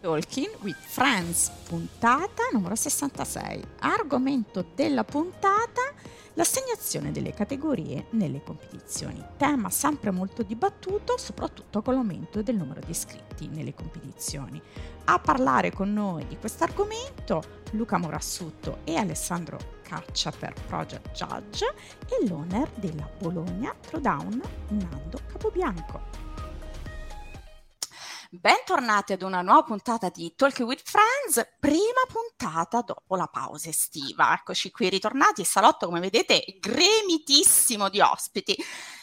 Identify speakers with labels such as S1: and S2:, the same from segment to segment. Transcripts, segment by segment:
S1: Talking with Friends, puntata numero 66. Argomento della puntata, l'assegnazione delle categorie nelle competizioni. Tema sempre molto dibattuto, soprattutto con l'aumento del numero di iscritti nelle competizioni. A parlare con noi di questo argomento Luca Morassutto e Alessandro Caccia per Project Judge e l'owner della Bologna Throwdown Nando Capobianco. Bentornati ad una nuova puntata di Talking with Friends, prima puntata dopo la pausa estiva. Eccoci qui ritornati, il salotto come vedete gremitissimo di ospiti.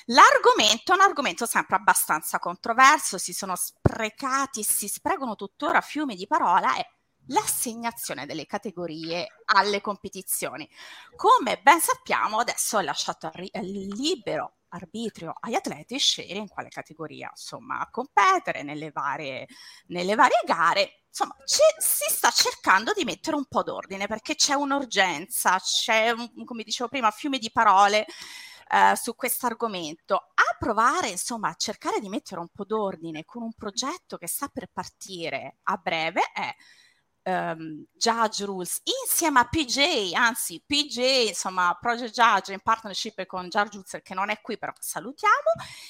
S1: L'argomento è un argomento sempre abbastanza controverso, si sono sprecati, si sprecano tuttora fiumi di parola e l'assegnazione delle categorie alle competizioni. Come ben sappiamo, adesso è lasciato libero arbitrio agli atleti scegliere in quale categoria insomma competere nelle varie, nelle varie gare. Insomma, ci, si sta cercando di mettere un po' d'ordine perché c'è un'urgenza, c'è, un, come dicevo prima, fiume di parole eh, su questo argomento. A provare, insomma, a cercare di mettere un po' d'ordine con un progetto che sta per partire a breve è um, Judge Rules insieme a PJ, anzi PJ, insomma Project Judge in partnership con Judge Rules che non è qui però salutiamo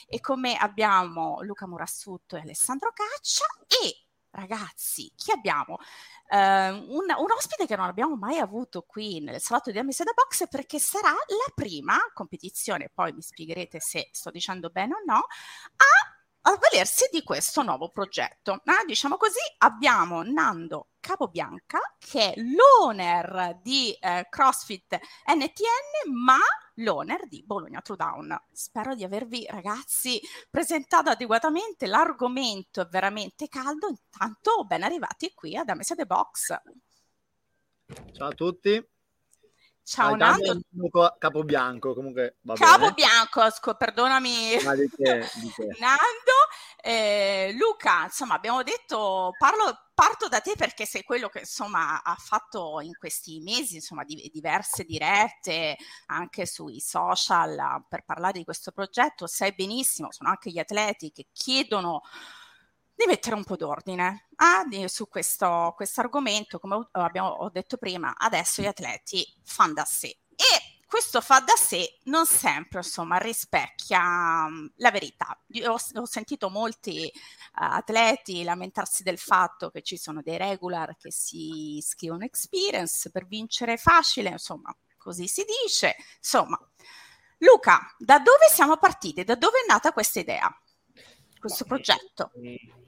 S1: e come abbiamo Luca Murassutto e Alessandro Caccia e ragazzi chi abbiamo? Uh, un, un, ospite che non abbiamo mai avuto qui nel salotto di Amici da Box perché sarà la prima competizione, poi mi spiegherete se sto dicendo bene o no, a avvalersi di questo nuovo progetto. Eh, diciamo così, abbiamo Nando Capobianca, che è l'owner di eh, CrossFit NTN, ma l'owner di Bologna Throwdown. Spero di avervi, ragazzi, presentato adeguatamente. L'argomento è veramente caldo. Intanto, ben arrivati qui ad Amese The Box.
S2: Ciao a tutti.
S1: Ciao Nando.
S2: Capobianco, comunque
S1: va Capobianco, scu- perdonami.
S2: Ma di che, di che?
S1: Nando, eh, Luca, insomma abbiamo detto, parlo, parto da te perché sei quello che insomma ha fatto in questi mesi insomma di, diverse dirette anche sui social per parlare di questo progetto, sai benissimo, sono anche gli atleti che chiedono di mettere un po' d'ordine eh, su questo, argomento, come abbiamo, ho detto prima, adesso gli atleti fanno da sé. E questo fa da sé non sempre insomma rispecchia um, la verità. Io ho, ho sentito molti uh, atleti lamentarsi del fatto che ci sono dei regular che si scrivono experience per vincere facile, insomma, così si dice. Insomma, Luca, da dove siamo partiti? Da dove è nata questa idea? Questo progetto?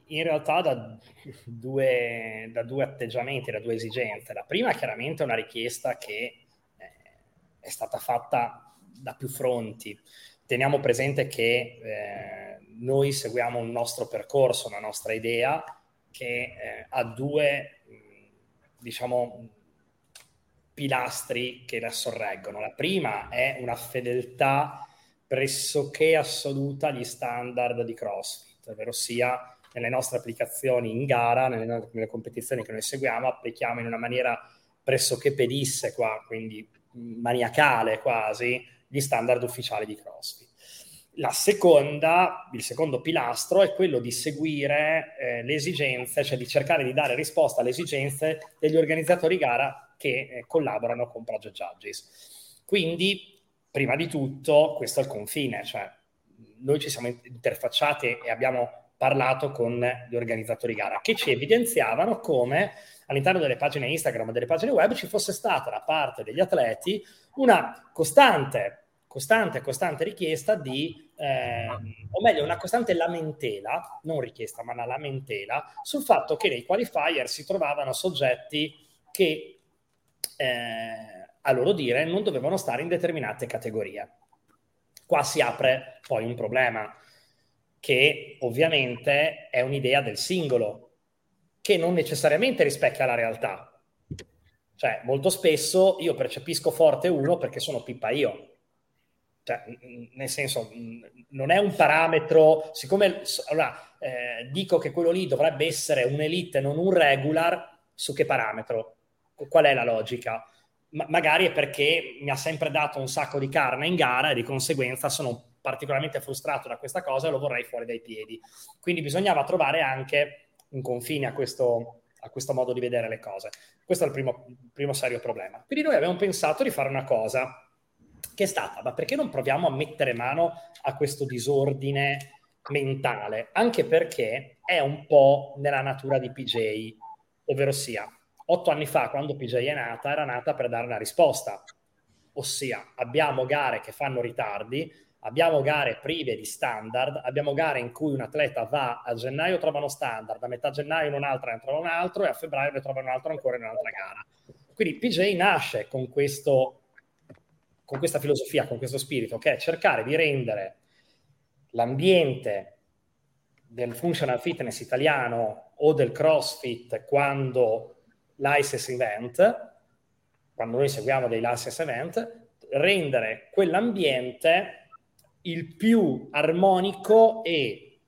S3: In realtà da due, da due, atteggiamenti, da due esigenze. La prima chiaramente è una richiesta che eh, è stata fatta da più fronti. Teniamo presente che eh, noi seguiamo un nostro percorso, una nostra idea che eh, ha due, diciamo, pilastri che la sorreggono. La prima è una fedeltà pressoché assoluta agli standard di CrossFit, ovvero sia nelle nostre applicazioni in gara, nelle, nelle competizioni che noi seguiamo, applichiamo in una maniera pressoché pedissequa, quindi maniacale quasi, gli standard ufficiali di CrossFit. La seconda, il secondo pilastro è quello di seguire eh, le esigenze, cioè di cercare di dare risposta alle esigenze degli organizzatori gara che eh, collaborano con Project Judges. Quindi, prima di tutto, questo è il confine, cioè noi ci siamo interfacciati e abbiamo parlato con gli organizzatori gara che ci evidenziavano come all'interno delle pagine Instagram e delle pagine web ci fosse stata da parte degli atleti una costante, costante, costante richiesta di, eh, o meglio, una costante lamentela, non richiesta, ma una lamentela sul fatto che nei qualifier si trovavano soggetti che, eh, a loro dire, non dovevano stare in determinate categorie. Qua si apre poi un problema che ovviamente è un'idea del singolo, che non necessariamente rispecchia la realtà. Cioè, molto spesso io percepisco forte uno perché sono pippa io. Cioè, nel senso, non è un parametro, siccome allora, eh, dico che quello lì dovrebbe essere un'elite, non un regular, su che parametro? Qual è la logica? Ma- magari è perché mi ha sempre dato un sacco di carne in gara e di conseguenza sono particolarmente frustrato da questa cosa e lo vorrei fuori dai piedi. Quindi bisognava trovare anche un confine a questo, a questo modo di vedere le cose. Questo è il primo, primo serio problema. Quindi noi abbiamo pensato di fare una cosa che è stata, ma perché non proviamo a mettere mano a questo disordine mentale? Anche perché è un po' nella natura di PJ, ovvero sia, otto anni fa, quando PJ è nata, era nata per dare una risposta, ossia abbiamo gare che fanno ritardi, abbiamo gare prive di standard, abbiamo gare in cui un atleta va a gennaio trova uno standard, a metà gennaio in un'altra ne un altro e a febbraio ne trova un altro ancora in un'altra gara. Quindi PJ nasce con, questo, con questa filosofia, con questo spirito, che è cercare di rendere l'ambiente del functional fitness italiano o del CrossFit quando l'ISIS event, quando noi seguiamo dei license event, rendere quell'ambiente il più armonico e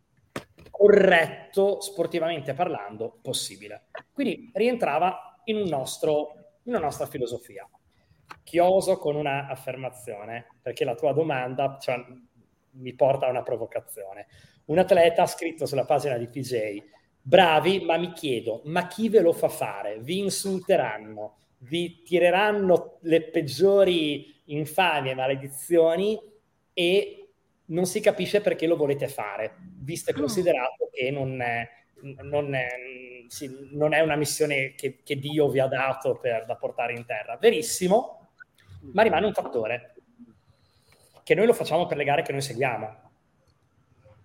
S3: corretto sportivamente parlando possibile. Quindi rientrava in, un nostro, in una nostra filosofia. Chioso con una affermazione, perché la tua domanda cioè, mi porta a una provocazione. Un atleta ha scritto sulla pagina di PJ, bravi, ma mi chiedo, ma chi ve lo fa fare? Vi insulteranno, vi tireranno le peggiori infamie maledizioni e non si capisce perché lo volete fare, visto e mm. considerato che non è, non è, sì, non è una missione che, che, Dio vi ha dato per, da portare in terra. Verissimo, ma rimane un fattore, che noi lo facciamo per le gare che noi seguiamo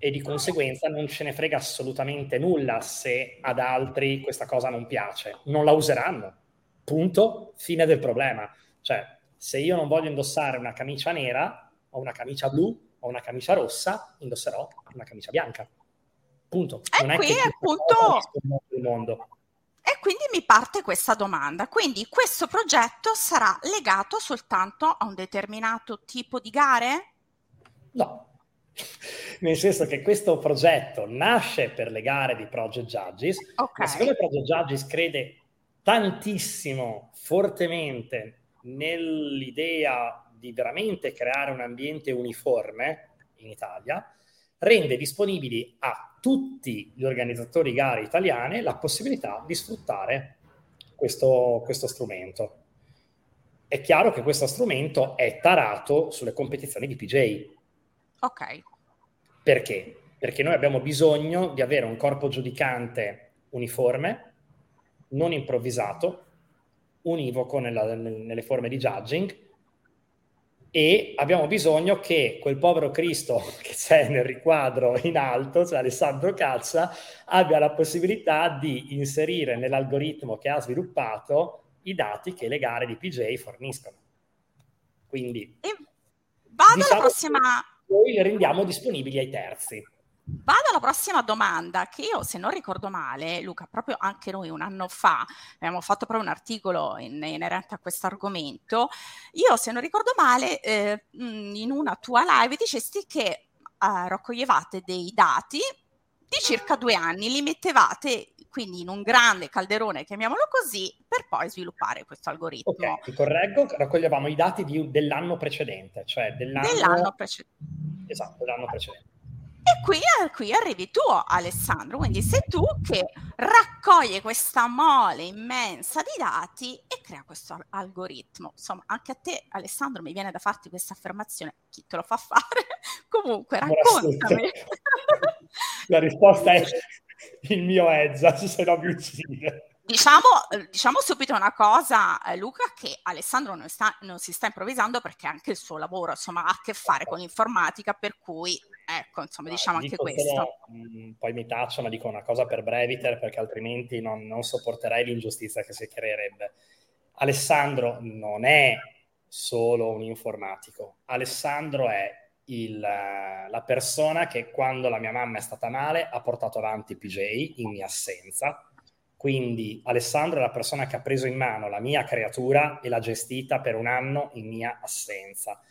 S3: e di conseguenza non ce ne frega assolutamente nulla se ad altri questa cosa non piace, non la useranno. Punto, fine del problema. Cioè, se io non voglio indossare una camicia nera o una camicia blu, ho una camicia rossa, indosserò una camicia bianca. Punto.
S1: E non qui è appunto il mondo. E quindi mi parte questa domanda. Quindi questo progetto sarà legato soltanto a un determinato tipo di gare?
S3: No. Nel senso che questo progetto nasce per le gare di Project Judges, okay. ma siccome Project Judges crede tantissimo, fortemente nell'idea di veramente creare un ambiente uniforme in Italia, rende disponibili a tutti gli organizzatori gare italiane la possibilità di sfruttare questo, questo strumento. È chiaro che questo strumento è tarato sulle competizioni di PJ.
S1: Ok.
S3: Perché? Perché noi abbiamo bisogno di avere un corpo giudicante uniforme, non improvvisato, univoco nella, nelle forme di judging e abbiamo bisogno che quel povero Cristo che c'è nel riquadro in alto, cioè Alessandro Cazza, abbia la possibilità di inserire nell'algoritmo che ha sviluppato i dati che le gare di PJ forniscono. Quindi
S1: e vado diciamo alla prossima.
S3: Noi le rendiamo disponibili ai terzi.
S1: Vado alla prossima domanda che io, se non ricordo male, Luca, proprio anche noi un anno fa abbiamo fatto proprio un articolo in, inerente a questo argomento. Io, se non ricordo male, eh, in una tua live dicesti che eh, raccoglievate dei dati di circa due anni, li mettevate quindi in un grande calderone, chiamiamolo così, per poi sviluppare questo algoritmo.
S3: Ok, ti correggo, raccoglievamo i dati di, dell'anno precedente, cioè dell'anno,
S1: dell'anno precedente.
S3: Esatto, dell'anno precedente.
S1: E qui, eh, qui, arrivi tu, Alessandro, quindi sei tu che raccoglie questa mole immensa di dati e crea questo algoritmo. Insomma, anche a te, Alessandro, mi viene da farti questa affermazione. Chi te lo fa fare? Comunque, raccontami.
S3: La risposta è il mio Ezza, se no mi uccide.
S1: Diciamo, diciamo, subito una cosa, eh, Luca, che Alessandro non, sta, non, si sta improvvisando perché anche il suo lavoro insomma, ha a che fare con l'informatica, per cui ecco, insomma, diciamo anche questo. Solo,
S3: mm, poi mi taccio, dico una cosa per Breviter perché altrimenti non, non sopporterei l'ingiustizia che si creerebbe. Alessandro non è solo un informatico, Alessandro è il, la persona che quando la mia mamma è stata male ha portato avanti PJ in mia assenza quindi Alessandro è la persona che ha preso in mano la mia creatura e l'ha gestita per un anno in mia assenza.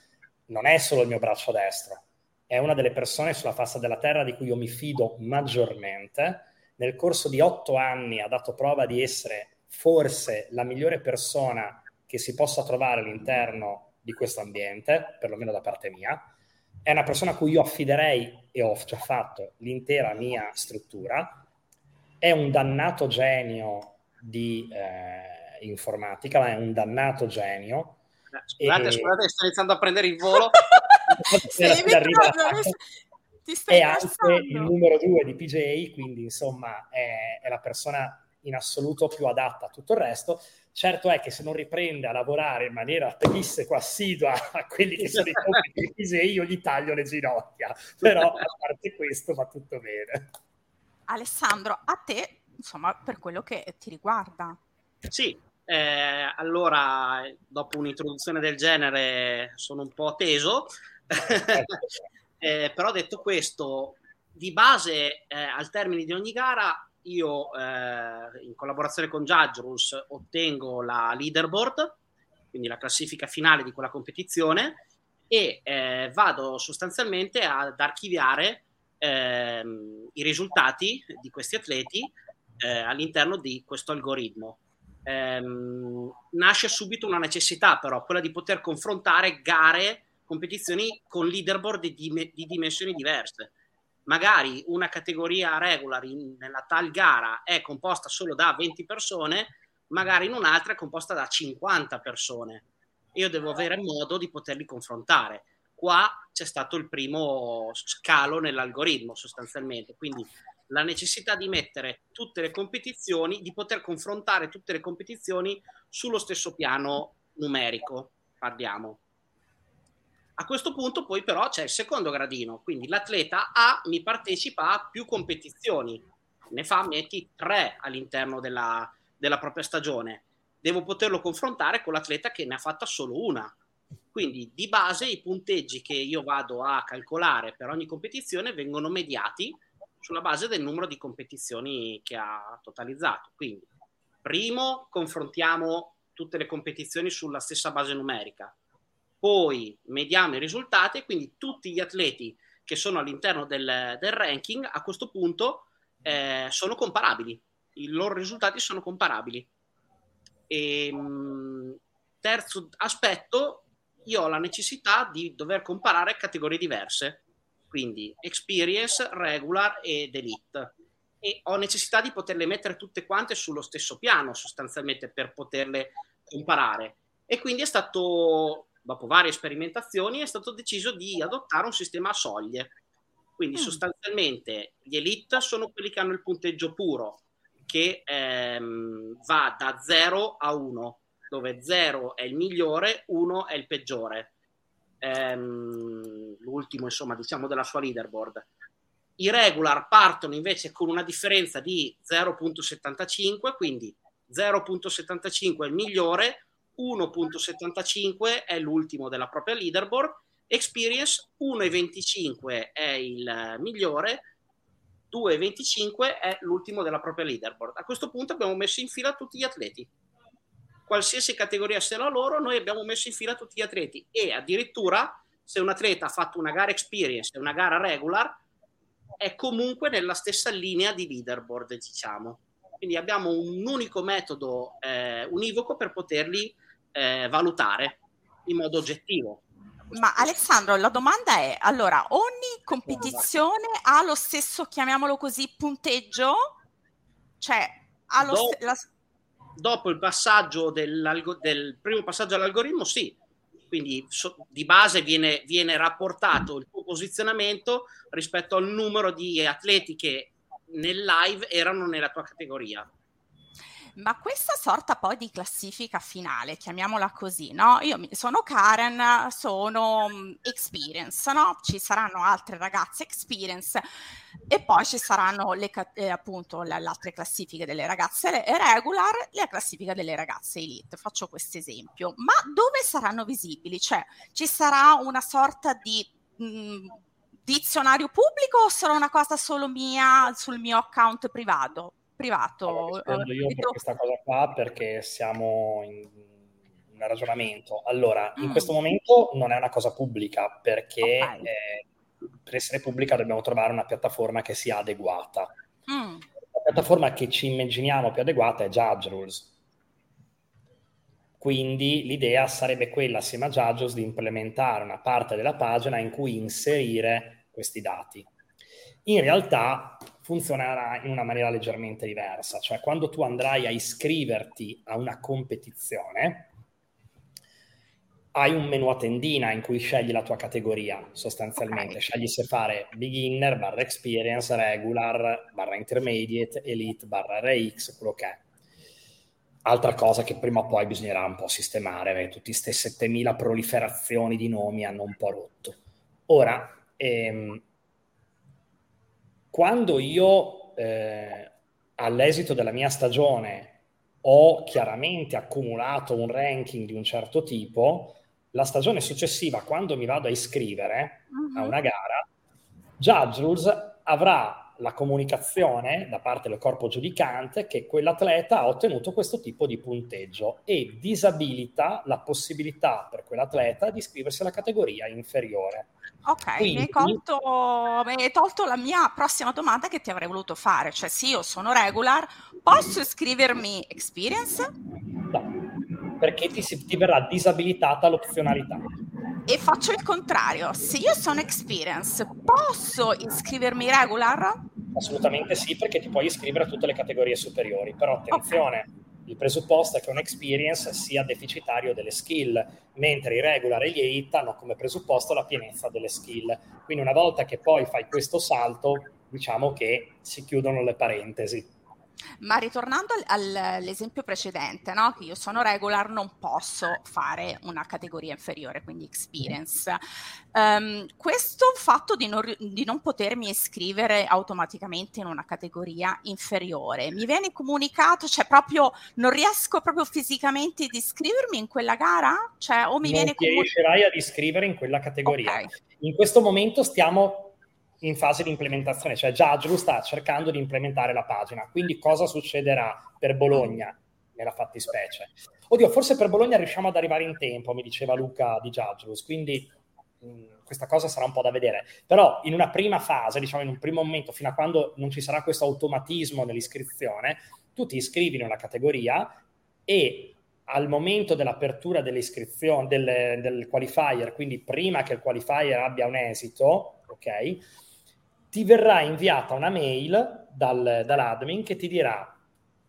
S3: Non è solo il mio braccio destro, è una delle persone sulla faccia della terra di cui io mi fido maggiormente. Nel corso di otto anni ha dato prova di essere forse la migliore persona che si possa trovare all'interno di questo ambiente, perlomeno da parte mia. È una persona a cui io affiderei, e ho già fatto, l'intera mia struttura è un dannato genio di eh, informatica, ma è un dannato genio.
S4: Eh, scusate, e... scusate, sto iniziando a prendere il volo.
S3: è anche il numero due di PJ, quindi insomma è, è la persona in assoluto più adatta a tutto il resto. Certo è che se non riprende a lavorare in maniera pedissequa assidua a quelli che sono i compiti di Pisei, io gli taglio le ginocchia. Però a parte questo va tutto bene.
S1: Alessandro, a te, insomma, per quello che ti riguarda.
S4: Sì, eh, allora, dopo un'introduzione del genere sono un po' teso, eh, però detto questo, di base eh, al termine di ogni gara io eh, in collaborazione con Judge Rules ottengo la leaderboard, quindi la classifica finale di quella competizione e eh, vado sostanzialmente ad archiviare ehm, i risultati di questi atleti eh, all'interno di questo algoritmo. Ehm, nasce subito una necessità però, quella di poter confrontare gare, competizioni con leaderboard di, di dimensioni diverse magari una categoria regular in, nella tal gara è composta solo da 20 persone, magari in un'altra è composta da 50 persone. Io devo avere modo di poterli confrontare. Qua c'è stato il primo scalo nell'algoritmo sostanzialmente, quindi la necessità di mettere tutte le competizioni, di poter confrontare tutte le competizioni sullo stesso piano numerico, parliamo. A questo punto poi però c'è il secondo gradino, quindi l'atleta A mi partecipa a più competizioni, ne fa, metti tre all'interno della, della propria stagione. Devo poterlo confrontare con l'atleta che ne ha fatta solo una. Quindi di base i punteggi che io vado a calcolare per ogni competizione vengono mediati sulla base del numero di competizioni che ha totalizzato. Quindi primo confrontiamo tutte le competizioni sulla stessa base numerica poi mediamo i risultati e quindi tutti gli atleti che sono all'interno del, del ranking a questo punto eh, sono comparabili, i loro risultati sono comparabili. E, ehm, terzo aspetto, io ho la necessità di dover comparare categorie diverse, quindi experience, regular ed elite. E ho necessità di poterle mettere tutte quante sullo stesso piano sostanzialmente per poterle comparare. E quindi è stato dopo varie sperimentazioni, è stato deciso di adottare un sistema a soglie. Quindi mm. sostanzialmente gli elite sono quelli che hanno il punteggio puro, che ehm, va da 0 a 1, dove 0 è il migliore, 1 è il peggiore. Ehm, l'ultimo, insomma, diciamo della sua leaderboard. I regular partono invece con una differenza di 0.75, quindi 0.75 è il migliore, 1.75 è l'ultimo della propria leaderboard, Experience 1.25 è il migliore, 2.25 è l'ultimo della propria leaderboard. A questo punto abbiamo messo in fila tutti gli atleti. Qualsiasi categoria sia la loro, noi abbiamo messo in fila tutti gli atleti e addirittura se un atleta ha fatto una gara experience e una gara regular, è comunque nella stessa linea di leaderboard, diciamo. Quindi abbiamo un unico metodo eh, univoco per poterli eh, valutare in modo oggettivo.
S1: Ma Alessandro, la domanda è, allora, ogni competizione ha lo stesso, chiamiamolo così, punteggio? Cioè, ha lo
S4: dopo, st- la... dopo il passaggio del primo passaggio all'algoritmo, sì. Quindi so, di base viene, viene rapportato il tuo posizionamento rispetto al numero di atleti che nel live erano nella tua categoria.
S1: Ma questa sorta poi di classifica finale, chiamiamola così, no? Io sono Karen, sono mm, experience, no? Ci saranno altre ragazze experience e poi ci saranno le, eh, appunto le, le, altre classifiche delle ragazze regular la classifica delle ragazze elite. Faccio questo esempio. Ma dove saranno visibili? Cioè, ci sarà una sorta di... Mh, mm, dizionario pubblico o sarà una cosa solo mia sul mio account privato? Privato.
S3: Allora, io per questa cosa qua perché siamo in un ragionamento. Allora, mm. in questo momento non è una cosa pubblica perché okay. eh, per essere pubblica dobbiamo trovare una piattaforma che sia adeguata. Mm. La piattaforma che ci immaginiamo più adeguata è Judge Rules. Quindi l'idea sarebbe quella, assieme a Judge di implementare una parte della pagina in cui inserire questi dati. In realtà funzionerà in una maniera leggermente diversa, cioè quando tu andrai a iscriverti a una competizione, hai un menu a tendina in cui scegli la tua categoria sostanzialmente, okay. scegli se fare beginner, barra experience, regular, barra intermediate, elite, barra RX, quello che è. Altra cosa che prima o poi bisognerà un po' sistemare, perché tutte queste 7000 proliferazioni di nomi hanno un po' rotto. Ora, ehm, quando io eh, all'esito della mia stagione ho chiaramente accumulato un ranking di un certo tipo, la stagione successiva, quando mi vado a iscrivere uh-huh. a mhm. una gara, Judge Rules avrà la comunicazione da parte del corpo giudicante che quell'atleta ha ottenuto questo tipo di punteggio e disabilita la possibilità per quell'atleta di iscriversi alla categoria inferiore.
S1: Ok, Quindi, mi, hai colto, mi hai tolto la mia prossima domanda che ti avrei voluto fare, cioè se io sono regular, posso iscrivermi experience?
S3: No, perché ti, ti verrà disabilitata l'opzionalità
S1: e faccio il contrario. Se io sono experience, posso iscrivermi regular?
S3: Assolutamente sì, perché ti puoi iscrivere a tutte le categorie superiori. Però attenzione, okay. il presupposto è che un experience sia deficitario delle skill, mentre i regular e gli elite hanno come presupposto la pienezza delle skill. Quindi una volta che poi fai questo salto, diciamo che si chiudono le parentesi.
S1: Ma ritornando al, all'esempio precedente, no? che io sono regular, non posso fare una categoria inferiore, quindi experience. Um, questo fatto di non, di non, potermi iscrivere automaticamente in una categoria inferiore mi viene comunicato, cioè proprio non riesco proprio fisicamente ad iscrivermi in quella gara? Cioè, o mi
S3: non
S1: viene
S3: comunicato... riuscirai ad iscrivere in quella categoria. Okay. In questo momento stiamo in fase di implementazione, cioè Giaglu sta cercando di implementare la pagina. Quindi cosa succederà per Bologna nella fattispecie? Oddio, forse per Bologna riusciamo ad arrivare in tempo, mi diceva Luca di Giaglus, quindi mh, questa cosa sarà un po' da vedere. Però in una prima fase, diciamo in un primo momento, fino a quando non ci sarà questo automatismo nell'iscrizione, tu ti iscrivi in una categoria e al momento dell'apertura dell'iscrizione del, del qualifier, quindi prima che il qualifier abbia un esito, ok? Ti verrà inviata una mail dal, dall'admin che ti dirà,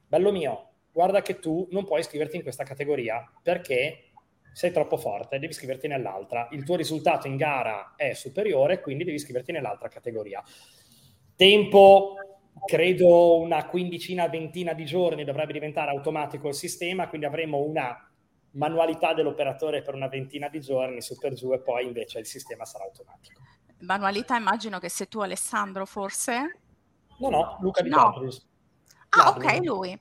S3: bello mio, guarda che tu non puoi iscriverti in questa categoria perché sei troppo forte, devi iscriverti nell'altra. Il tuo risultato in gara è superiore, quindi devi iscriverti nell'altra categoria. Tempo, credo una quindicina, ventina di giorni dovrebbe diventare automatico il sistema, quindi avremo una manualità dell'operatore per una ventina di giorni su per giù e poi invece il sistema sarà automatico.
S1: Manualità immagino che sei tu Alessandro forse?
S3: No, no, Luca Di no.
S1: Ah, ok, lui.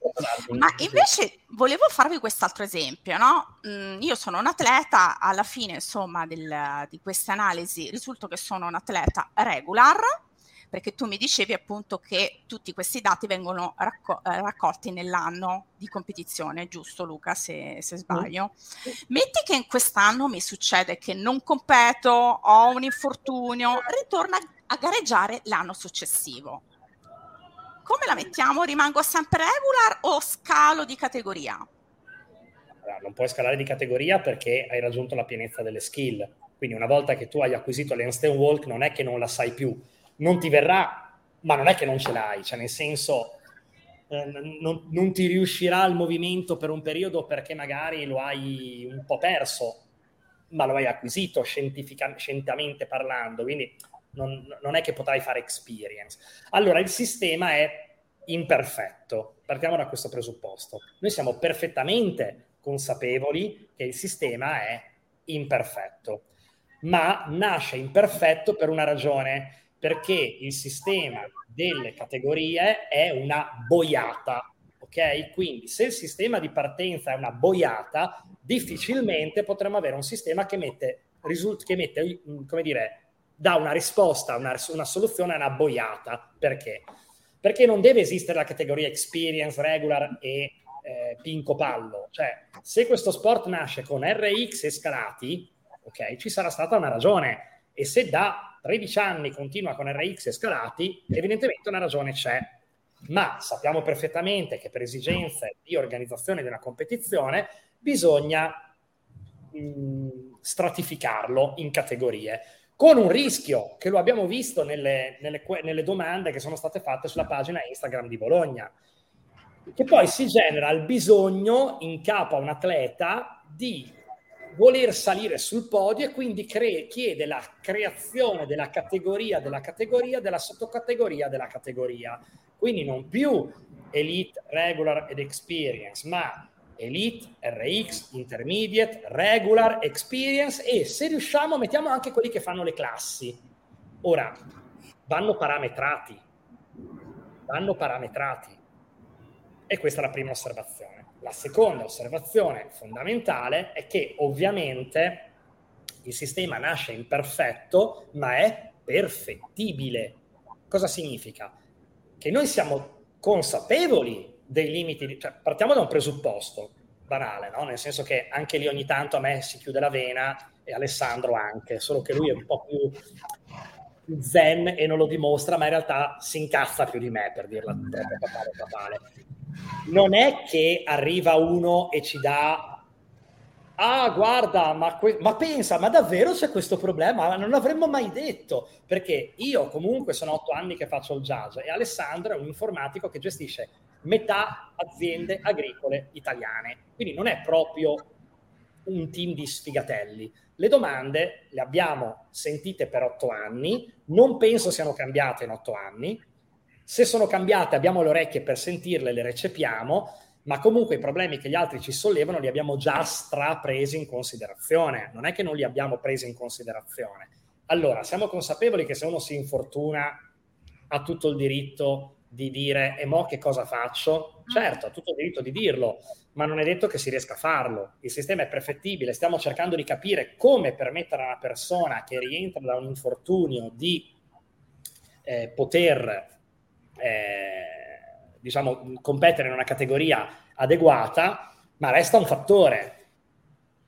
S1: Ma invece volevo farvi quest'altro esempio, no? Mm, io sono un atleta, alla fine, insomma, del, di queste analisi risulta che sono un atleta regular, perché tu mi dicevi appunto che tutti questi dati vengono racco- eh, raccolti nell'anno di competizione, giusto Luca, se, se sbaglio. Mm. Metti che in quest'anno mi succede che non competo, ho un infortunio, ritorno a gareggiare l'anno successivo. Come la mettiamo? Rimango sempre regular o scalo di categoria?
S3: non puoi scalare di categoria perché hai raggiunto la pienezza delle skill. Quindi una volta che tu hai acquisito l'Einstein Walk non è che non la sai più, non ti verrà, ma non è che non ce l'hai, cioè nel senso eh, non, non, ti riuscirà il movimento per un periodo perché magari lo hai un po' perso, ma lo hai acquisito scientificamente parlando, quindi non, non è che potrai fare experience. Allora il sistema è imperfetto, partiamo da questo presupposto. Noi siamo perfettamente consapevoli che il sistema è imperfetto, ma nasce imperfetto per una ragione perché il sistema delle categorie è una boiata. Ok? Quindi se il sistema di partenza è una boiata, difficilmente potremo avere un sistema che mette, risult- che mette come dire, dà una risposta, una, una soluzione a una boiata. Perché? Perché non deve esistere la categoria experience, regular e eh, pinco pallo. Cioè, se questo sport nasce con RX e scalati, ok, ci sarà stata una ragione. E se da 13 anni continua con RX scalati, evidentemente una ragione c'è. Ma sappiamo perfettamente che per esigenze di organizzazione di una competizione bisogna mh, stratificarlo in categorie. con un rischio che lo abbiamo visto nelle, nelle, nelle domande che sono state fatte sulla pagina Instagram di Bologna, che poi si genera il bisogno in capo a un atleta di voler salire sul podio e quindi cre- chiede la creazione della categoria, della categoria, della sottocategoria della categoria. Quindi non più Elite, Regular ed Experience, ma Elite, RX, Intermediate, Regular, Experience e se riusciamo mettiamo anche quelli che fanno le classi. Ora, vanno parametrati, vanno parametrati. E questa è la prima osservazione. La seconda osservazione fondamentale è che ovviamente il sistema nasce imperfetto, ma è perfettibile. Cosa significa? Che noi siamo consapevoli dei limiti, di, cioè, partiamo da un presupposto banale, no? nel senso che anche lì ogni tanto a me si chiude la vena e Alessandro anche, solo che lui è un po' più zen e non lo dimostra, ma in realtà si incazza più di me per dirla troppo papale, papale. Non è che arriva uno e ci dà ah guarda, ma, que- ma, pensa, ma davvero c'è questo problema? Non l'avremmo mai detto, perché io comunque sono otto anni che faccio il jazz e Alessandro è un informatico che gestisce metà aziende agricole italiane. Quindi non è proprio un team di sfigatelli. Le domande le abbiamo sentite per otto anni, non penso siano cambiate in otto anni. Se sono cambiate abbiamo le orecchie per sentirle, le recepiamo, ma comunque i problemi che gli altri ci sollevano li abbiamo già strapresi in considerazione. Non è che non li abbiamo presi in considerazione. Allora, siamo consapevoli che se uno si infortuna ha tutto il diritto di dire e mo che cosa faccio? Mm. Certo, ha tutto il diritto di dirlo, ma non è detto che si riesca a farlo. Il sistema è perfettibile, stiamo cercando di capire come permettere a una persona che rientra da un infortunio di eh, poter eh, diciamo, competere in una categoria adeguata, ma resta un fattore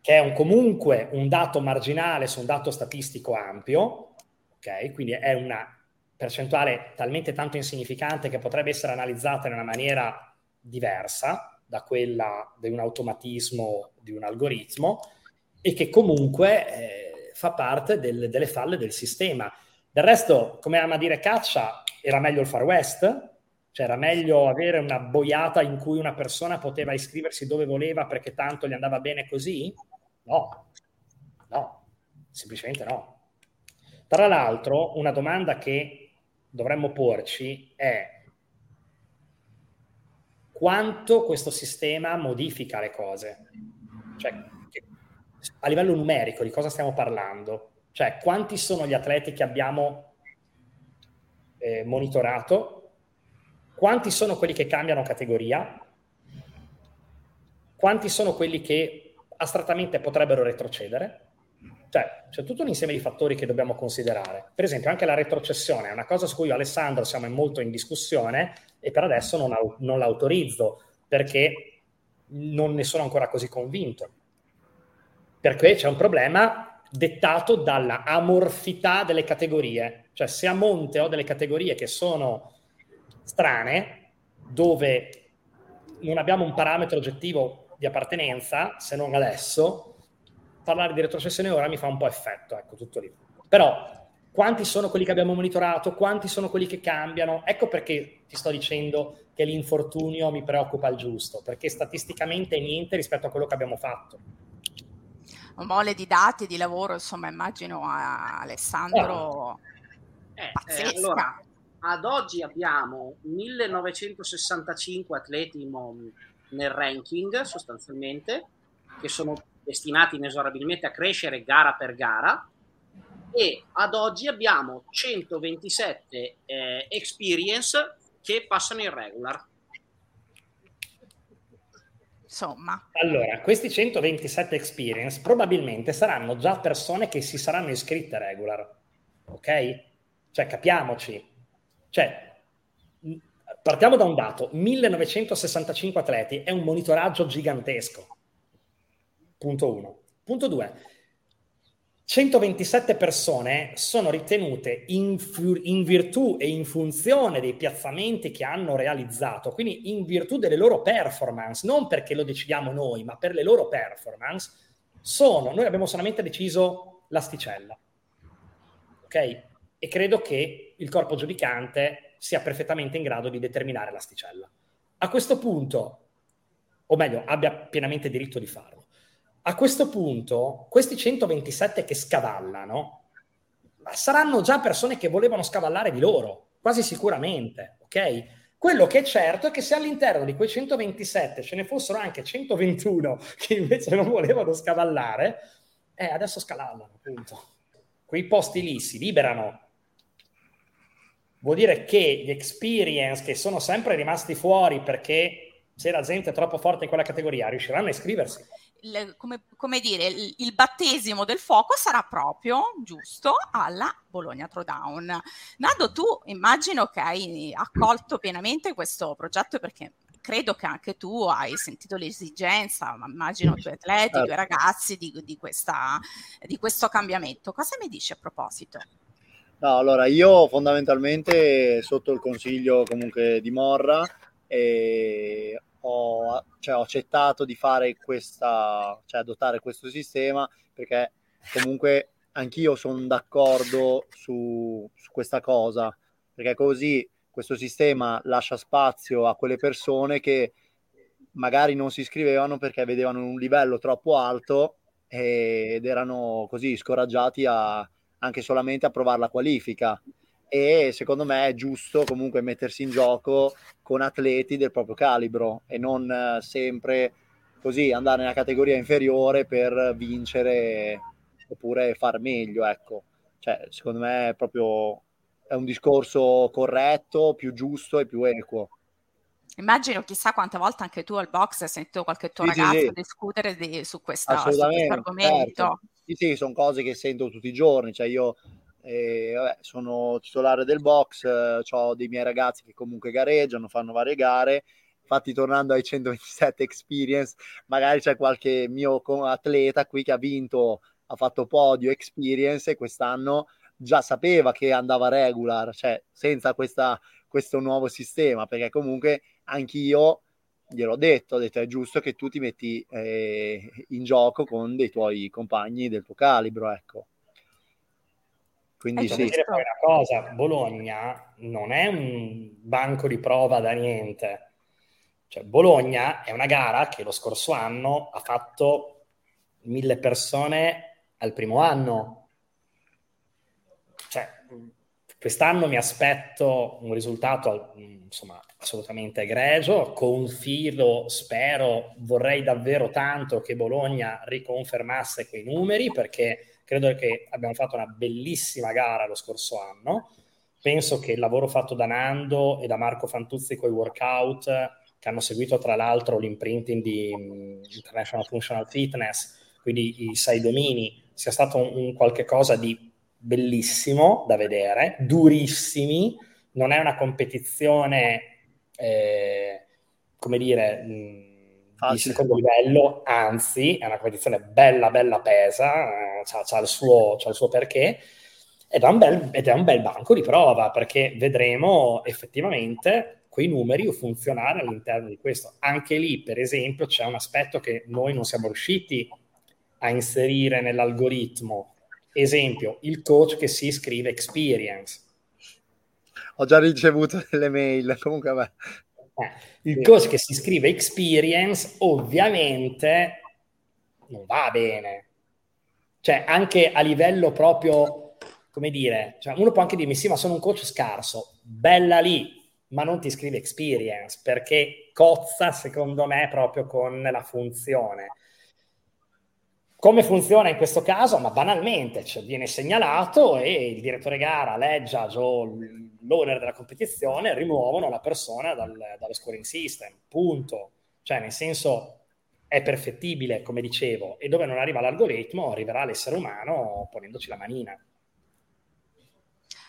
S3: che è un, comunque un dato marginale su un dato statistico ampio, ok? Quindi è una percentuale talmente tanto insignificante che potrebbe essere analizzata in una maniera diversa da quella di un automatismo di un algoritmo e che comunque eh, fa parte del, delle falle del sistema. Del resto, come ama dire Caccia, era meglio il Far West? Cioè era meglio avere una boiata in cui una persona poteva iscriversi dove voleva perché tanto gli andava bene così? No, no, semplicemente no. Tra l'altro, una domanda che dovremmo porci è quanto questo sistema modifica le cose. Cioè, a livello numerico di cosa stiamo parlando? Cioè, quanti sono gli atleti che abbiamo eh, monitorato? Quanti sono quelli che cambiano categoria? Quanti sono quelli che astrattamente potrebbero retrocedere? Cioè, c'è tutto un insieme di fattori che dobbiamo considerare. Per esempio, anche la retrocessione è una cosa su cui io Alessandro siamo molto in discussione e per adesso non, non l'autorizzo perché non ne sono ancora così convinto. Perché c'è un problema dettato dalla amorfità delle categorie. Cioè, se a monte ho delle categorie che sono strane, dove non abbiamo un parametro oggettivo di appartenenza, se non adesso, parlare di retrocessione ora mi fa un po' effetto, ecco, tutto lì. Però quanti sono quelli che abbiamo monitorato, quanti sono quelli che cambiano? Ecco perché ti sto dicendo che l'infortunio mi preoccupa il giusto, perché statisticamente è niente rispetto a quello che abbiamo fatto.
S1: Un mole di dati, di lavoro, insomma, immagino a Alessandro
S4: eh, eh, pazzesca. allora, ad oggi abbiamo 1965 atleti nel ranking sostanzialmente, che sono destinati inesorabilmente a crescere gara per gara e ad oggi abbiamo 127 eh, experience che passano in regular.
S1: Insomma.
S3: Allora, questi 127 experience probabilmente saranno già persone che si saranno iscritte regular. Ok? Cioè, capiamoci. Cioè, partiamo da un dato, 1965 atleti è un monitoraggio gigantesco. Punto 1. Punto 2. 127 persone sono ritenute in, in, virtù e in funzione dei piazzamenti che hanno realizzato, quindi in virtù delle loro performance, non perché lo decidiamo noi, ma per le loro performance, sono, noi abbiamo solamente deciso l'asticella. ok? E credo che il corpo giudicante sia perfettamente in grado di determinare l'asticella. A questo punto, o meglio, abbia pienamente diritto di farlo. A questo punto, questi 127 che scavallano saranno già persone che volevano scavallare di loro, quasi sicuramente, ok? Quello che è certo è che se all'interno di quei 127 ce ne fossero anche 121 che invece non volevano scavallare, eh, adesso scavallano, appunto. Quei posti lì si liberano. Vuol dire che gli experience che sono sempre rimasti fuori perché c'era gente troppo forte in quella categoria riusciranno a iscriversi
S1: il, come, come, dire, il, il, battesimo del fuoco sarà proprio giusto alla Bologna Throwdown. Nando, tu immagino che hai accolto pienamente questo progetto perché credo che anche tu hai sentito l'esigenza, ma immagino i tuoi atleti, i tuoi certo. ragazzi, di, di, questa, di questo cambiamento. Cosa mi dici a proposito?
S2: No, allora io fondamentalmente sotto il consiglio comunque di Morra eh, ho, cioè, ho accettato di fare questa, cioè adottare questo sistema perché comunque anch'io sono d'accordo su, su questa cosa, perché così questo sistema lascia spazio a quelle persone che magari non si iscrivevano perché vedevano un livello troppo alto ed erano così scoraggiati a, anche solamente a provare la qualifica e secondo me è giusto comunque mettersi in gioco con atleti del proprio calibro e non eh, sempre così andare nella categoria inferiore per vincere oppure far meglio, ecco. Cioè, secondo me è proprio è un discorso corretto, più giusto e più equo.
S1: Immagino chissà quante volte anche tu al box hai sentito qualche tuo sì, ragazzo sì, sì. discutere di, su, questa, su, questo argomento. Certo.
S2: Sì, sì, sono cose che sento tutti i giorni. Cioè io e, vabbè, sono titolare del box, eh, ho dei miei ragazzi che comunque gareggiano, fanno varie gare. Infatti, tornando ai 127 experience, magari c'è qualche mio atleta qui che ha vinto, ha fatto podio experience e quest'anno già sapeva che andava regular, cioè senza questa, questo nuovo sistema, perché comunque anch'io gliel'ho detto, ho detto è giusto che tu ti metti eh, in gioco con dei tuoi compagni del tuo calibro, ecco. Quindi
S3: ecco,
S2: sì.
S3: dire poi una cosa, Bologna non è un banco di prova da niente. Cioè, Bologna è una gara che lo scorso anno ha fatto mille persone al primo anno. Cioè, quest'anno mi aspetto un risultato insomma, assolutamente egregio, confido, spero, vorrei davvero tanto che Bologna riconfermasse quei numeri perché Credo che abbiamo fatto una bellissima gara lo scorso anno. Penso che il lavoro fatto da Nando e da Marco Fantuzzi con i workout, che hanno seguito tra l'altro l'imprinting di um, International Functional Fitness, quindi i sei domini, sia stato un, un qualche cosa di bellissimo da vedere, durissimi. Non è una competizione, eh, come dire, mh, di secondo livello, anzi è una competizione bella, bella pesa, eh, ha il, suo, il suo perché, ed è, bel, ed è, un bel, banco di prova, perché vedremo effettivamente quei numeri funzionare all'interno di questo. Anche lì, per esempio, c'è un aspetto che noi non siamo riusciti a inserire nell'algoritmo. Esempio, il coach che si iscrive experience.
S2: Ho già ricevuto delle mail, comunque vabbè.
S3: Eh, il coach che si iscrive experience ovviamente non va bene. Cioè, anche a livello proprio, come dire, cioè uno può anche dirmi sì, ma sono un coach scarso. Bella lì, ma non ti iscrive experience perché cozza, secondo me, proprio con la funzione. Come funziona in questo caso? Ma banalmente, cioè, viene segnalato e il direttore gara, Leggia, Joe, l'owner della competizione, rimuovono la persona dal, dallo scoring system, punto. Cioè, nel senso, è perfettibile, come dicevo, e dove non arriva l'algoritmo, arriverà l'essere umano ponendoci la manina.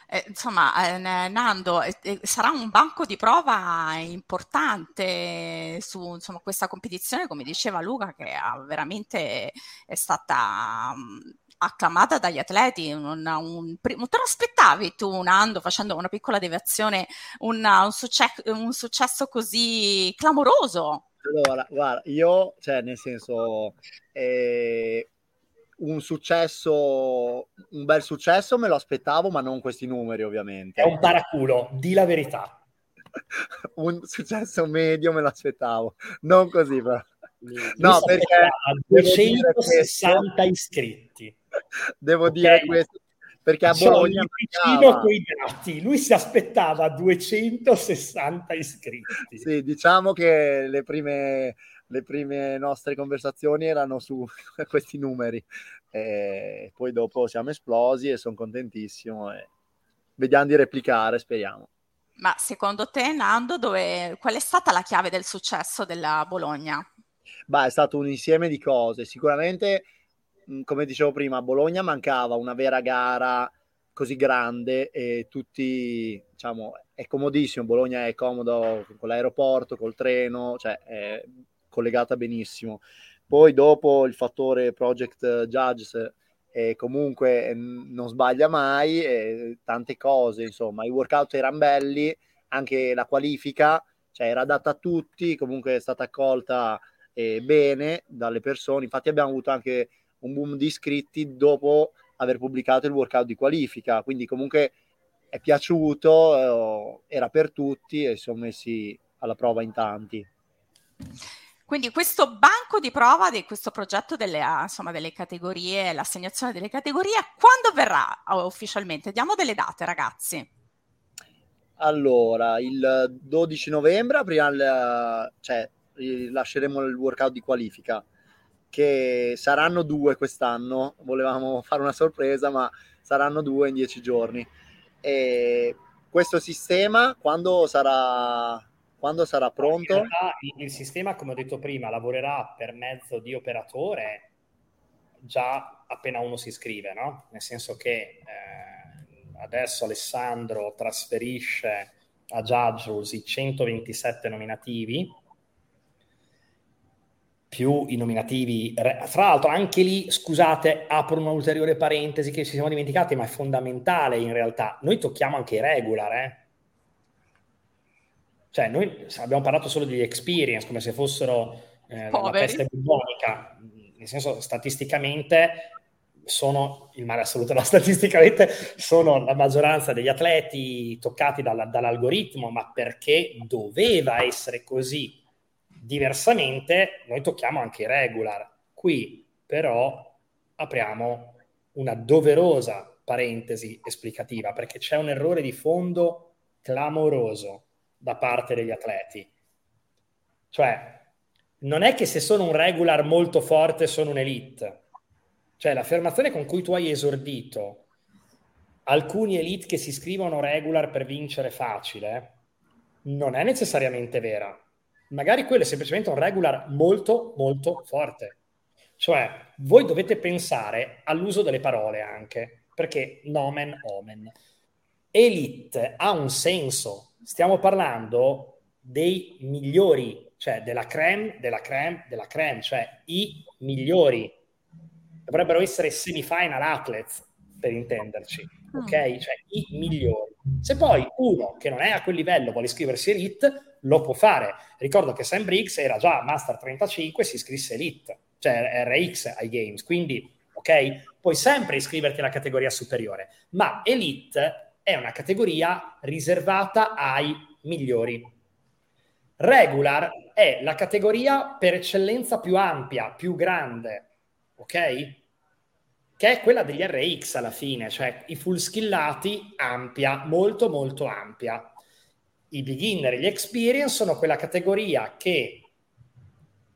S1: Eh, insomma, eh, Nando, eh, eh, sarà un banco di prova importante su insomma, questa competizione, come diceva Luca, che veramente è stata um, acclamata dagli atleti. Un, un, non te lo aspettavi tu, Nando, facendo una piccola deviazione, un, un, successo, un successo così clamoroso?
S2: Allora, guarda, io, cioè, nel senso, eh, un successo, un bel successo me lo aspettavo, ma non questi numeri ovviamente.
S3: È un paraculo, di la verità.
S2: un successo medio me lo aspettavo, non così però. No, perché
S3: 260 iscritti.
S2: Devo okay. dire questo perché a Bologna
S3: mancava... quei dati. lui si aspettava 260 iscritti.
S2: Sì, diciamo che le prime, le prime nostre conversazioni erano su questi numeri. E poi dopo siamo esplosi e sono contentissimo. E vediamo di replicare, speriamo.
S1: Ma secondo te, Nando, dove... qual è stata la chiave del successo della Bologna?
S2: Beh, è stato un insieme di cose. Sicuramente come dicevo prima, a Bologna mancava una vera gara così grande e tutti, diciamo, è comodissimo, Bologna è comodo con l'aeroporto, col treno, cioè è collegata benissimo. Poi dopo il fattore Project Judges eh, comunque non sbaglia mai, tante cose, insomma, i workout erano belli, anche la qualifica, cioè era adatta a tutti, comunque è stata accolta eh, bene dalle persone, infatti abbiamo avuto anche un boom di iscritti dopo aver pubblicato il workout di qualifica, quindi comunque è piaciuto, eh, era per tutti e si sono messi alla prova in tanti.
S1: Quindi questo banco di prova di questo progetto delle, ah, insomma, delle categorie, l'assegnazione delle categorie, quando verrà ufficialmente? Diamo delle date, ragazzi.
S2: Allora, il 12 novembre aprirà, cioè, lasceremo il workout di qualifica che saranno due quest'anno. Volevamo fare una sorpresa, ma saranno due in dieci giorni. E questo sistema, quando sarà, quando sarà pronto?
S3: Realtà, il sistema, come ho detto prima, lavorerà per mezzo di operatore già appena uno si iscrive, no? Nel senso che eh, adesso Alessandro trasferisce a Judge i 127 nominativi più i nominativi. Tra l'altro, anche lì, scusate, apro un'ulteriore parentesi che ci siamo dimenticati, ma è fondamentale in realtà. Noi tocchiamo anche i regular, eh? Cioè, noi abbiamo parlato solo degli experience, come se fossero eh, la peste bubonica. Nel senso, statisticamente sono, il male assoluto, no, statisticamente sono la maggioranza degli atleti toccati dalla, dall'algoritmo, ma perché doveva essere così Diversamente, noi tocchiamo anche i regular. Qui però apriamo una doverosa parentesi esplicativa perché c'è un errore di fondo clamoroso da parte degli atleti. Cioè, non è che se sono un regular molto forte sono un elite. Cioè, l'affermazione con cui tu hai esordito alcuni elite che si scrivono regular per vincere facile non è necessariamente vera magari quello è semplicemente un regular molto molto forte. Cioè, voi dovete pensare all'uso delle parole anche, perché nomen omen. Elite ha un senso, stiamo parlando dei migliori, cioè della creme, della creme, della creme, cioè i migliori. Dovrebbero essere semifinal athletes, per intenderci. Ok? Cioè i migliori. Se poi uno che non è a quel livello vuole iscriversi elite, lo può fare. Ricordo che Sam Briggs era già Master 35 e si iscrisse Elite, cioè RX ai Games, quindi ok, puoi sempre iscriverti alla categoria superiore, ma Elite è una categoria riservata ai migliori. Regular è la categoria per eccellenza più ampia, più grande, ok? Che è quella degli RX alla fine, cioè i full skillati ampia, molto molto ampia. I beginner e gli experience sono quella categoria che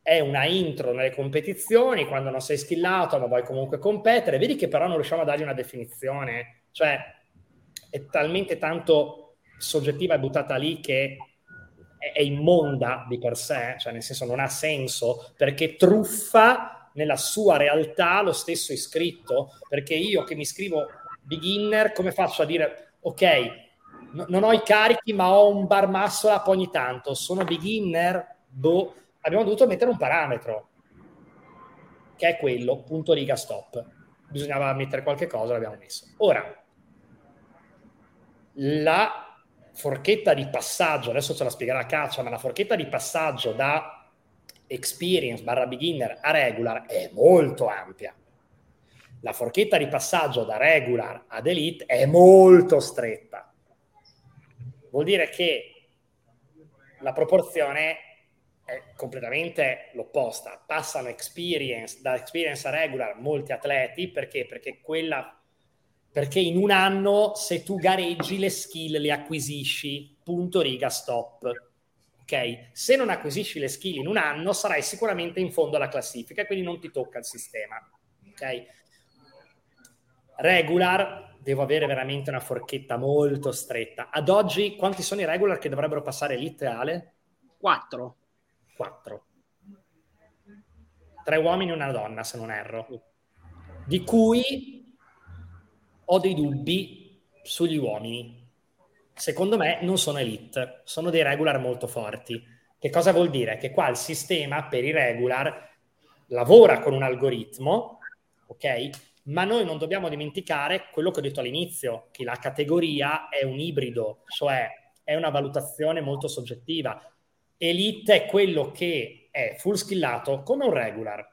S3: è una intro nelle competizioni, quando non sei skillato ma vuoi comunque competere, vedi che però non riusciamo a dargli una definizione, cioè è talmente tanto soggettiva e buttata lì che è, immonda di per sé, cioè nel senso non ha senso, perché truffa nella sua realtà lo stesso iscritto, perché io che mi scrivo beginner, come faccio a dire, ok, no, non ho i carichi, ma ho un bar up ogni tanto. Sono beginner, boh. Abbiamo dovuto mettere un parametro, che è quello, punto riga stop. Bisognava mettere qualche cosa, l'abbiamo messo. Ora, la forchetta di passaggio, adesso ce la spiegherà Caccia, ma la forchetta di passaggio da experience barra beginner a regular è molto ampia. La forchetta di passaggio da regular ad elite è molto stretta. Vuol dire che la proporzione è completamente l'opposta. Passano experience, da experience a regular molti atleti perché? Perché quella perché in un anno se tu gareggi le skill le acquisisci, punto riga stop. Ok? Se non acquisisci le skill in un anno sarai sicuramente in fondo alla classifica quindi non ti tocca il sistema. Ok? Regular devo avere veramente una forchetta molto stretta. Ad oggi quanti sono i regular che dovrebbero passare elite Ale?
S4: Quattro.
S3: Quattro. Tre uomini e una donna, se non erro. Di cui ho dei dubbi sugli uomini. Secondo me non sono elite, sono dei regular molto forti. Che cosa vuol dire? Che qua il sistema per i regular lavora con un algoritmo, ok? Ma noi non dobbiamo dimenticare quello che ho detto all'inizio, che la categoria è un ibrido, cioè è una valutazione molto soggettiva. Elite è quello che è full skillato come un regular,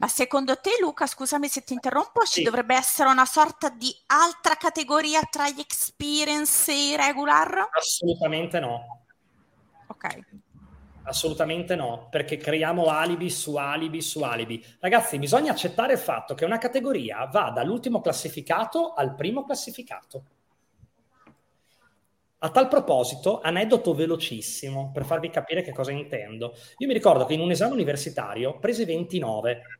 S1: ma secondo te, Luca, scusami se ti interrompo, ci dovrebbe essere una sorta di altra categoria tra gli experience e i regular?
S3: Assolutamente no.
S1: Ok.
S3: Assolutamente no, perché creiamo alibi su alibi su alibi. Ragazzi, bisogna accettare il fatto che una categoria va dall'ultimo classificato al primo classificato. A tal proposito, aneddoto velocissimo per farvi capire che cosa intendo. Io mi ricordo che in un esame universitario presi 29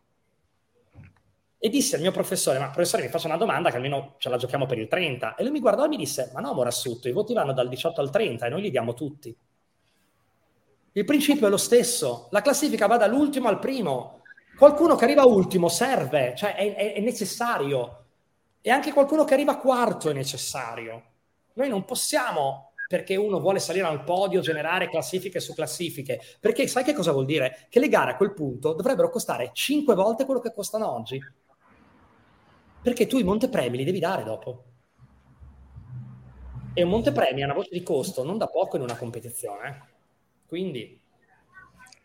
S3: e disse al mio professore, ma professore mi faccio una domanda che almeno ce la giochiamo per il 30. E lui mi guardò e mi disse, ma no Morassutto, i voti vanno dal 18 al 30 e noi li diamo tutti. Il principio è lo stesso, la classifica va dall'ultimo al primo. Qualcuno che arriva ultimo serve, cioè è, è, è necessario. E anche qualcuno che arriva quarto è necessario. Noi non possiamo, perché uno vuole salire al podio, generare classifiche su classifiche, perché sai che cosa vuol dire? Che le gare a quel punto dovrebbero costare 5 volte quello che costano oggi. Perché tu i montepremi li devi dare dopo. E un montepremi ha una voce di costo non da poco in una competizione. Eh. Quindi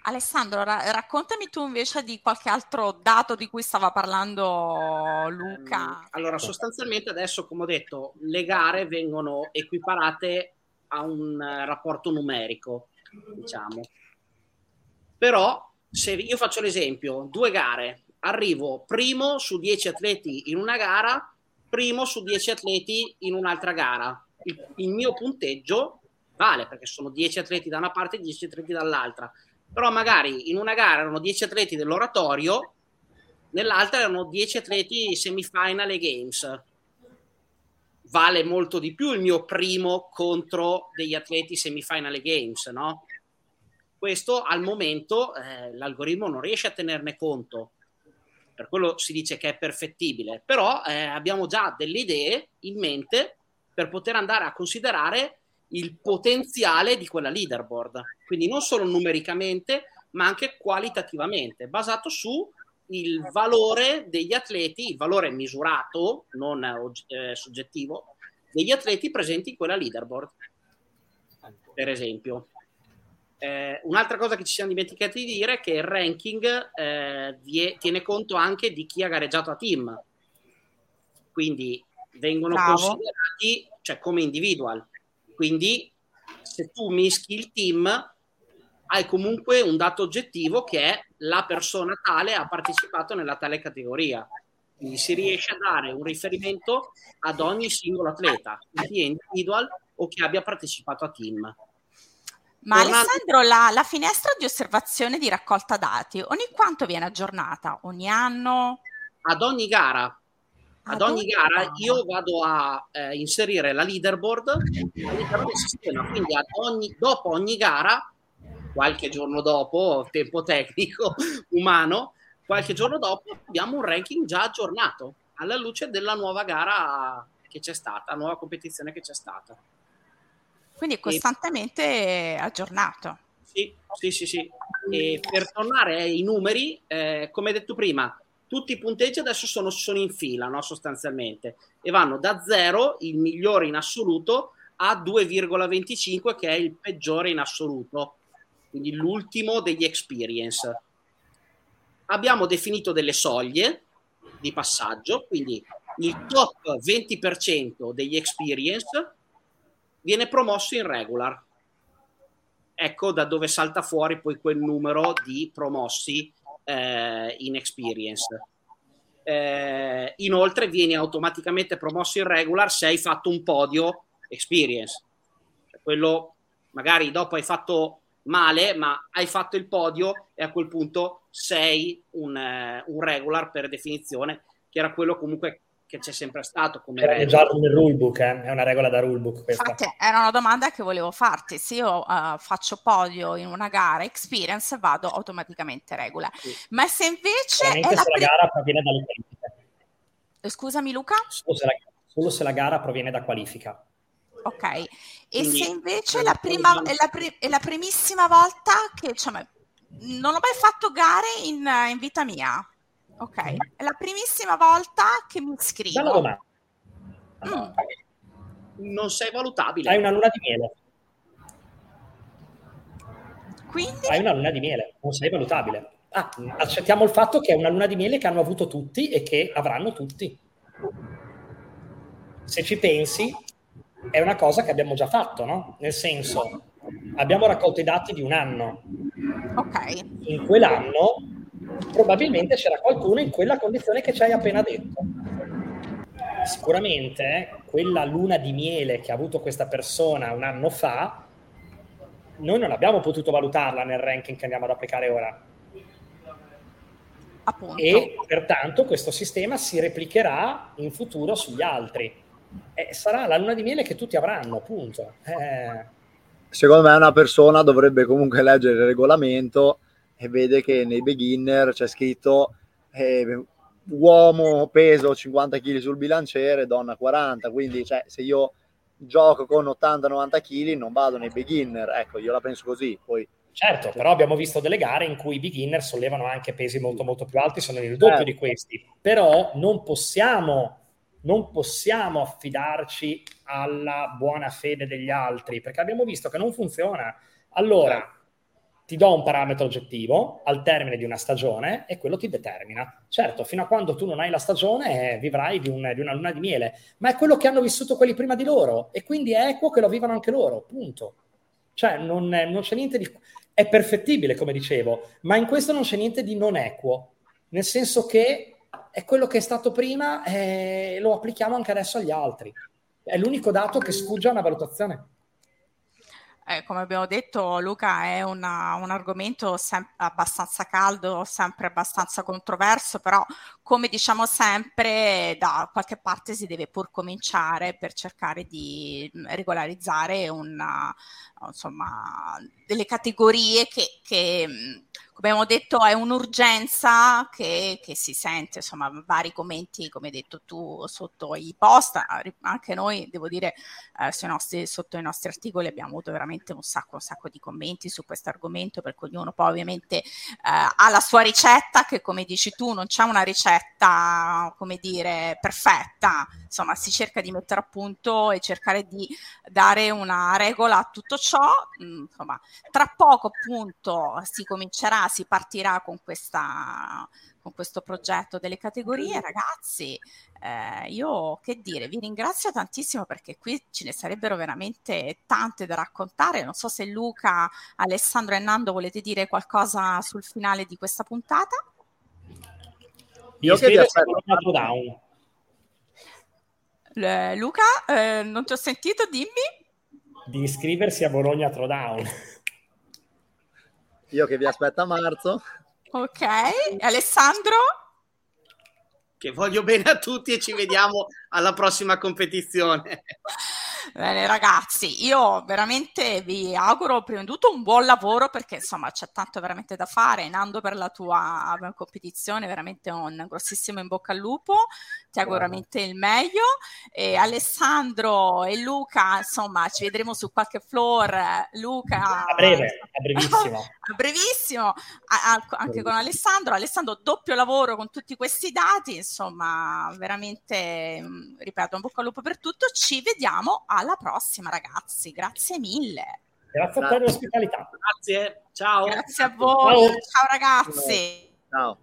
S1: Alessandro, ra- raccontami tu invece di qualche altro dato di cui stava parlando Luca.
S4: Ehm, allora, sostanzialmente adesso, come ho detto, le gare vengono equiparate a un rapporto numerico, diciamo. Però, se io faccio l'esempio, due gare, arrivo primo su 10 atleti in una gara, primo su 10 atleti in un'altra gara. Il, il mio punteggio vale perché sono 10 atleti da una parte e 10 atleti dall'altra però magari in una gara erano 10 atleti dell'oratorio, nell'altra erano 10 atleti semifinal e games. Vale molto di più il mio primo contro degli atleti semifinal e games, no? Questo al momento eh, l'algoritmo non riesce a tenerne conto, per quello si dice che è perfettibile, però eh, abbiamo già delle idee in mente per poter andare a considerare il potenziale di quella leaderboard, quindi non solo numericamente, ma anche qualitativamente, basato su il valore degli atleti, il valore misurato, non eh, soggettivo, degli atleti presenti in quella leaderboard, per esempio. Eh, un'altra cosa che ci siamo dimenticati di dire è che il ranking eh, vie, tiene conto anche di chi ha gareggiato a team, quindi vengono Bravo. considerati cioè, come individual. Quindi se tu mischi il team, hai comunque un dato oggettivo che è la persona tale ha partecipato nella tale categoria. Quindi si riesce a dare un riferimento ad ogni singolo atleta, sia individual o che abbia partecipato a team.
S1: Ma Tornando... Alessandro, la, la, finestra di osservazione di raccolta dati, ogni quanto viene aggiornata? Ogni anno?
S4: Ad ogni gara ad ogni gara io vado a eh, inserire la leaderboard all'interno del sistema, quindi ogni, dopo ogni gara, qualche giorno dopo, tempo tecnico, umano, qualche giorno dopo abbiamo un ranking già aggiornato alla luce della nuova gara che c'è stata, nuova competizione che c'è stata.
S1: Quindi costantemente e... aggiornato.
S4: Sì, sì, sì, sì. E per tornare ai numeri, eh, come detto prima, tutti i punteggi adesso sono, sono in fila, no? sostanzialmente, e vanno da 0, il migliore in assoluto, a 2,25 che è il peggiore in assoluto, quindi l'ultimo degli experience. Abbiamo definito delle soglie di passaggio, quindi il top 20% degli experience viene promosso in regular. Ecco da dove salta fuori poi quel numero di promossi eh, in experience. Eh, inoltre vieni automaticamente promosso in regular se hai fatto un podio experience. Cioè, quello magari dopo hai fatto male, ma hai fatto il podio e a quel punto sei un, eh, un regular per definizione, che era quello comunque che c'è sempre stato come
S3: Era regola. già nel rulebook, eh? è una regola da rulebook questa.
S1: Infatti era una domanda che volevo farti, se io uh, faccio podio in una gara experience vado automaticamente regola, sì. ma se invece...
S3: È la, se gara proviene dalle qualifiche.
S1: Scusami Luca?
S3: Solo se la, solo se la gara proviene da qualifica.
S1: Ok, e Quindi, se invece la prima, è, la pri- è la primissima volta che cioè, non ho mai fatto gare in, in vita mia. Ok, è la primissima volta che mi iscrivo. Bella domanda.
S4: Mm. Non sei valutabile.
S3: Hai una luna di miele.
S1: Quindi?
S3: Hai una luna di miele, non sei valutabile. Ah, accettiamo il fatto che è una luna di miele che hanno avuto tutti e che avranno tutti. Se ci pensi, è una cosa che abbiamo già fatto, no? Nel senso, abbiamo raccolto i dati di un anno.
S1: Ok.
S3: In quell'anno probabilmente c'era qualcuno in quella condizione che ci hai appena detto. Sicuramente quella luna di miele che ha avuto questa persona un anno fa, noi non abbiamo potuto valutarla nel ranking che andiamo ad applicare ora.
S1: Appunto.
S3: E pertanto questo sistema si replicherà in futuro sugli altri. E sarà la luna di miele che tutti avranno, appunto. Eh.
S2: Secondo me una persona dovrebbe comunque leggere il regolamento e vede che nei beginner c'è scritto eh, uomo peso 50 kg sul bilanciere, donna 40, quindi cioè, se io gioco con 80-90 kg non vado nei beginner, ecco io la penso così, poi
S3: Certo, però abbiamo visto delle gare in cui i beginner sollevano anche pesi molto molto più alti, sono il doppio eh. di questi, però non possiamo, non possiamo affidarci alla buona fede degli altri, perché abbiamo visto che non funziona. Allora, eh ti do un parametro oggettivo al termine di una stagione e quello ti determina. Certo, fino a quando tu non hai la stagione eh, vivrai di, un, di, una luna di miele, ma è quello che hanno vissuto quelli prima di loro e quindi è equo che lo vivano anche loro, punto. Cioè, non, è, non c'è niente di... È perfettibile, come dicevo, ma in questo non c'è niente di non equo, nel senso che è quello che è stato prima e lo applichiamo anche adesso agli altri. È l'unico dato che sfugge a una valutazione.
S1: Eh, come abbiamo detto, Luca, è una, un argomento sem- abbastanza caldo, sempre abbastanza controverso, però come diciamo sempre, da qualche parte si deve pur cominciare per cercare di mm, regolarizzare una, insomma, delle categorie che, che mm, come abbiamo detto, è un'urgenza che, che, si sente, insomma, vari commenti, come hai detto tu, sotto i post, anche noi, devo dire, eh, nostri, sotto i nostri articoli abbiamo avuto veramente un sacco, un sacco di commenti su questo argomento, perché ognuno poi ovviamente eh, ha la sua ricetta, che come dici tu non c'è una ricetta, come dire, perfetta, insomma, si cerca di mettere a punto e cercare di dare una regola a tutto ciò, mm, insomma, tra poco appunto si comincerà si partirà con, questa, con questo progetto delle categorie. Ragazzi, eh, io che dire, vi ringrazio tantissimo perché qui ce ne sarebbero veramente tante da raccontare. Non so se Luca, Alessandro e Nando volete dire qualcosa sul finale di questa puntata.
S3: Io che vi aspetto down.
S1: Le, Luca, eh, non ti ho sentito, dimmi.
S3: Di iscriversi a Bologna Throwdown.
S2: Io che vi aspetto a marzo.
S1: Ok, Alessandro?
S4: Che voglio bene a tutti e ci vediamo alla prossima competizione.
S1: Bene ragazzi, io veramente vi auguro prima di tutto un buon lavoro perché insomma c'è tanto veramente da fare. Nando per la tua competizione, veramente un grossissimo in bocca al lupo, ti auguro veramente il meglio. E Alessandro e Luca, insomma, ci vedremo su qualche floor. Luca...
S3: A breve, a brevissimo.
S1: brevissimo, a, a, anche con Alessandro. Alessandro, doppio lavoro con tutti questi dati, insomma, veramente, mm, ripeto, un bocca al lupo per tutto. Ci vediamo alla prossima, ragazzi. Grazie mille.
S3: Grazie a te dell'ospitalità.
S4: Grazie, ciao.
S1: Grazie a voi. Ciao, ciao ragazzi.
S2: Ciao.